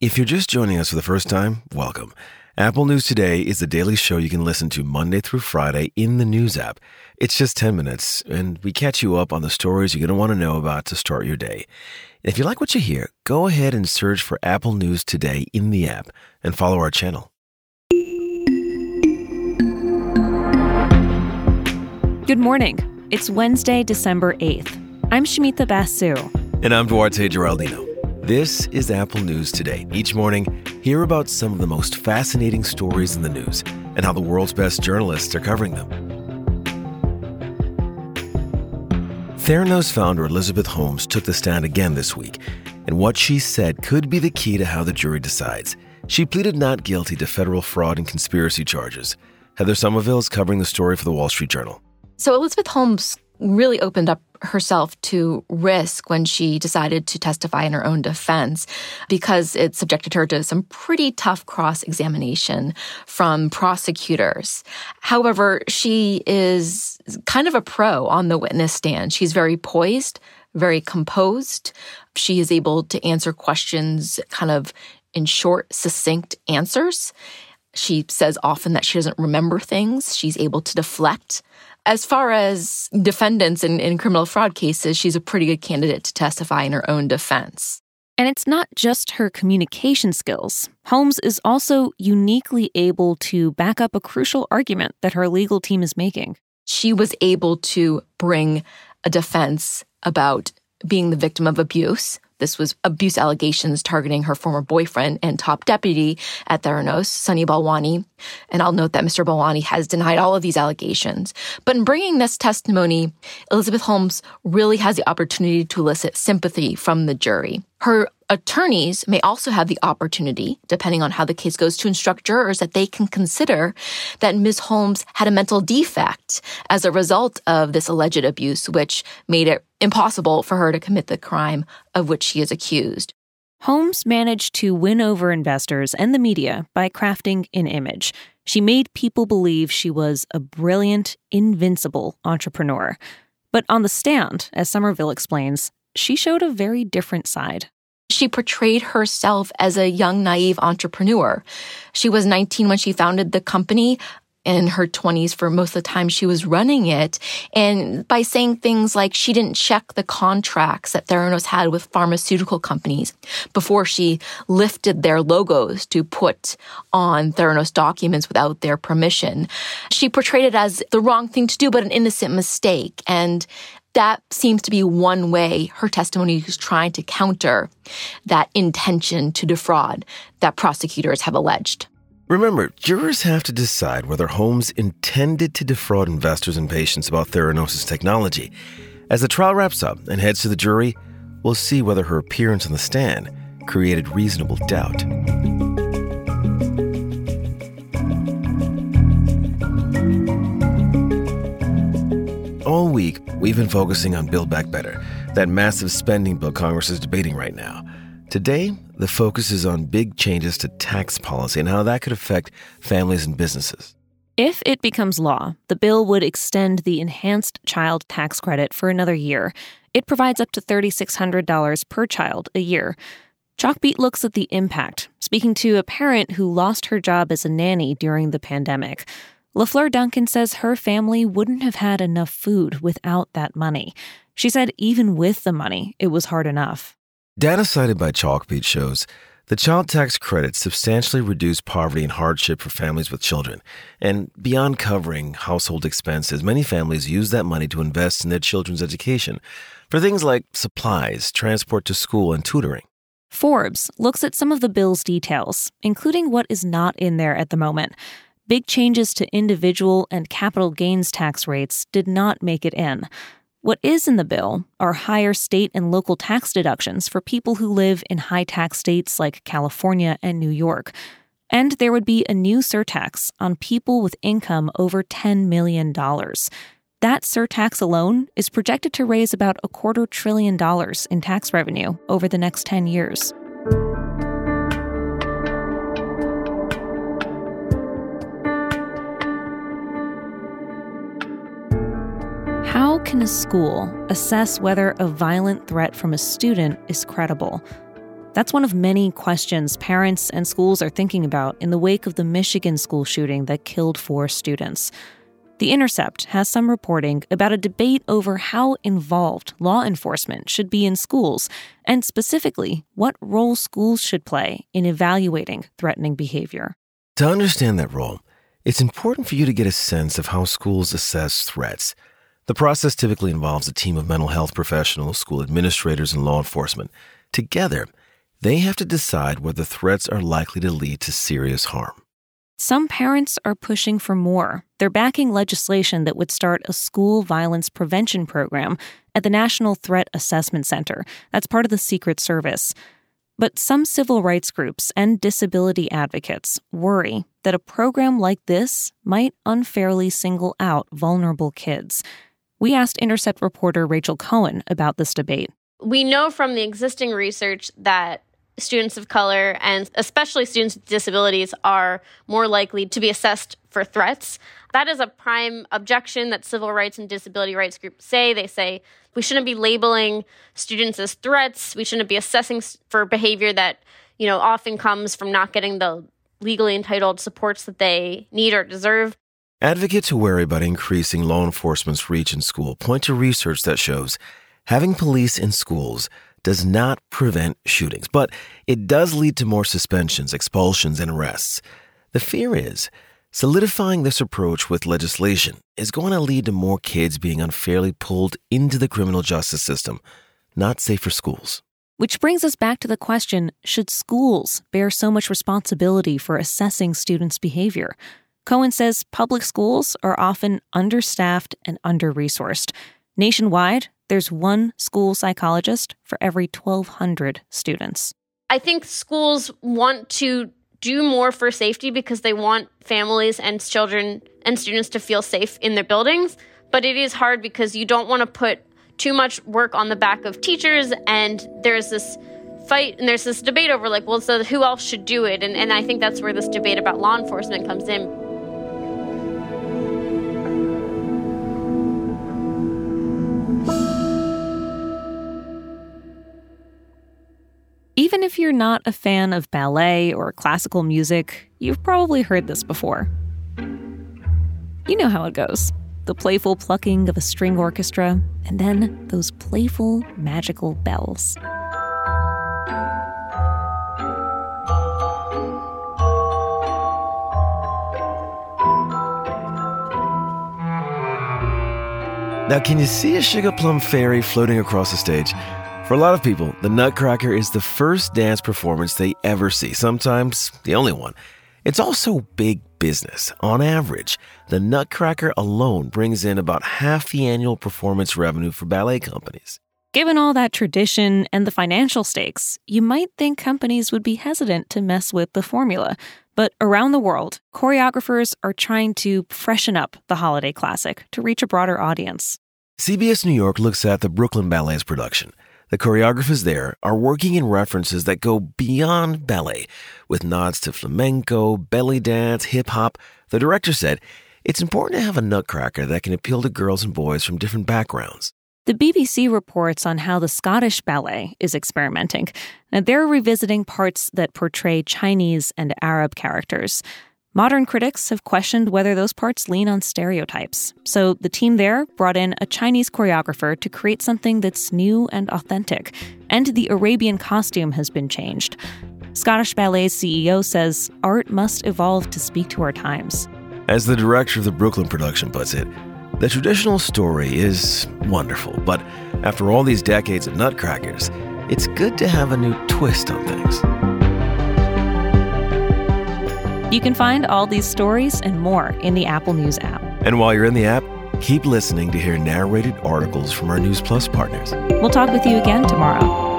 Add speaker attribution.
Speaker 1: If you're just joining us for the first time, welcome. Apple News Today is the daily show you can listen to Monday through Friday in the News app. It's just 10 minutes, and we catch you up on the stories you're going to want to know about to start your day. if you like what you hear, go ahead and search for Apple News Today in the app and follow our channel.
Speaker 2: Good morning. It's Wednesday, December 8th. I'm Shamita Basu.
Speaker 1: And I'm Duarte Geraldino. This is Apple News Today. Each morning, hear about some of the most fascinating stories in the news and how the world's best journalists are covering them. Theranos founder Elizabeth Holmes took the stand again this week, and what she said could be the key to how the jury decides. She pleaded not guilty to federal fraud and conspiracy charges. Heather Somerville is covering the story for the Wall Street Journal.
Speaker 3: So Elizabeth Holmes really opened up herself to risk when she decided to testify in her own defense because it subjected her to some pretty tough cross examination from prosecutors. However, she is kind of a pro on the witness stand. She's very poised, very composed. She is able to answer questions kind of in short, succinct answers. She says often that she doesn't remember things. She's able to deflect as far as defendants in, in criminal fraud cases, she's a pretty good candidate to testify in her own defense.
Speaker 2: And it's not just her communication skills. Holmes is also uniquely able to back up a crucial argument that her legal team is making.
Speaker 3: She was able to bring a defense about being the victim of abuse, this was abuse allegations targeting her former boyfriend and top deputy at Theranos, Sunny Balwani. And I'll note that Mr. Balwani has denied all of these allegations. But in bringing this testimony, Elizabeth Holmes really has the opportunity to elicit sympathy from the jury. Her attorneys may also have the opportunity, depending on how the case goes, to instruct jurors that they can consider that Ms. Holmes had a mental defect as a result of this alleged abuse, which made it impossible for her to commit the crime of which she is accused.
Speaker 2: Holmes managed to win over investors and the media by crafting an image. She made people believe she was a brilliant, invincible entrepreneur. But on the stand, as Somerville explains, she showed a very different side.
Speaker 3: She portrayed herself as a young, naive entrepreneur. She was 19 when she founded the company, in her 20s for most of the time she was running it. And by saying things like she didn't check the contracts that Theranos had with pharmaceutical companies before she lifted their logos to put on Theranos documents without their permission. She portrayed it as the wrong thing to do, but an innocent mistake. And that seems to be one way her testimony is trying to counter that intention to defraud that prosecutors have alleged.
Speaker 1: Remember, jurors have to decide whether Holmes intended to defraud investors and patients about Theranos' technology. As the trial wraps up and heads to the jury, we'll see whether her appearance on the stand created reasonable doubt. Week, we've been focusing on Build Back Better, that massive spending bill Congress is debating right now. Today, the focus is on big changes to tax policy and how that could affect families and businesses.
Speaker 2: If it becomes law, the bill would extend the enhanced child tax credit for another year. It provides up to $3,600 per child a year. Chalkbeat looks at the impact, speaking to a parent who lost her job as a nanny during the pandemic. LaFleur Duncan says her family wouldn't have had enough food without that money. She said even with the money, it was hard enough.
Speaker 1: Data cited by Chalkbeat shows the child tax credit substantially reduced poverty and hardship for families with children. And beyond covering household expenses, many families use that money to invest in their children's education for things like supplies, transport to school, and tutoring.
Speaker 2: Forbes looks at some of the bill's details, including what is not in there at the moment. Big changes to individual and capital gains tax rates did not make it in. What is in the bill are higher state and local tax deductions for people who live in high tax states like California and New York. And there would be a new surtax on people with income over $10 million. That surtax alone is projected to raise about a quarter trillion dollars in tax revenue over the next 10 years. Can a school assess whether a violent threat from a student is credible? That's one of many questions parents and schools are thinking about in the wake of the Michigan school shooting that killed four students. The Intercept has some reporting about a debate over how involved law enforcement should be in schools, and specifically, what role schools should play in evaluating threatening behavior.
Speaker 1: To understand that role, it's important for you to get a sense of how schools assess threats. The process typically involves a team of mental health professionals, school administrators, and law enforcement. Together, they have to decide whether threats are likely to lead to serious harm.
Speaker 2: Some parents are pushing for more. They're backing legislation that would start a school violence prevention program at the National Threat Assessment Center. That's part of the Secret Service. But some civil rights groups and disability advocates worry that a program like this might unfairly single out vulnerable kids. We asked Intercept reporter Rachel Cohen about this debate.
Speaker 4: We know from the existing research that students of color and especially students with disabilities are more likely to be assessed for threats. That is a prime objection that civil rights and disability rights groups say. They say we shouldn't be labeling students as threats. We shouldn't be assessing for behavior that, you know, often comes from not getting the legally entitled supports that they need or deserve.
Speaker 1: Advocates who worry about increasing law enforcement's reach in school point to research that shows having police in schools does not prevent shootings, but it does lead to more suspensions, expulsions, and arrests. The fear is solidifying this approach with legislation is going to lead to more kids being unfairly pulled into the criminal justice system, not safe for schools.
Speaker 2: Which brings us back to the question should schools bear so much responsibility for assessing students' behavior? Cohen says public schools are often understaffed and under resourced. Nationwide, there's one school psychologist for every 1,200 students.
Speaker 4: I think schools want to do more for safety because they want families and children and students to feel safe in their buildings. But it is hard because you don't want to put too much work on the back of teachers. And there's this fight and there's this debate over, like, well, so who else should do it? And, and I think that's where this debate about law enforcement comes in.
Speaker 2: Even if you're not a fan of ballet or classical music, you've probably heard this before. You know how it goes the playful plucking of a string orchestra, and then those playful, magical bells.
Speaker 1: Now, can you see a sugar plum fairy floating across the stage? For a lot of people, the Nutcracker is the first dance performance they ever see, sometimes the only one. It's also big business. On average, the Nutcracker alone brings in about half the annual performance revenue for ballet companies.
Speaker 2: Given all that tradition and the financial stakes, you might think companies would be hesitant to mess with the formula. But around the world, choreographers are trying to freshen up the holiday classic to reach a broader audience.
Speaker 1: CBS New York looks at the Brooklyn Ballet's production. The choreographers there are working in references that go beyond ballet, with nods to flamenco, belly dance, hip hop. The director said, It's important to have a nutcracker that can appeal to girls and boys from different backgrounds.
Speaker 2: The BBC reports on how the Scottish Ballet is experimenting. Now, they're revisiting parts that portray Chinese and Arab characters. Modern critics have questioned whether those parts lean on stereotypes. So the team there brought in a Chinese choreographer to create something that's new and authentic. And the Arabian costume has been changed. Scottish Ballet's CEO says art must evolve to speak to our times.
Speaker 1: As the director of the Brooklyn production puts it, the traditional story is wonderful, but after all these decades of nutcrackers, it's good to have a new twist on things.
Speaker 2: You can find all these stories and more in the Apple News app.
Speaker 1: And while you're in the app, keep listening to hear narrated articles from our News Plus partners.
Speaker 2: We'll talk with you again tomorrow.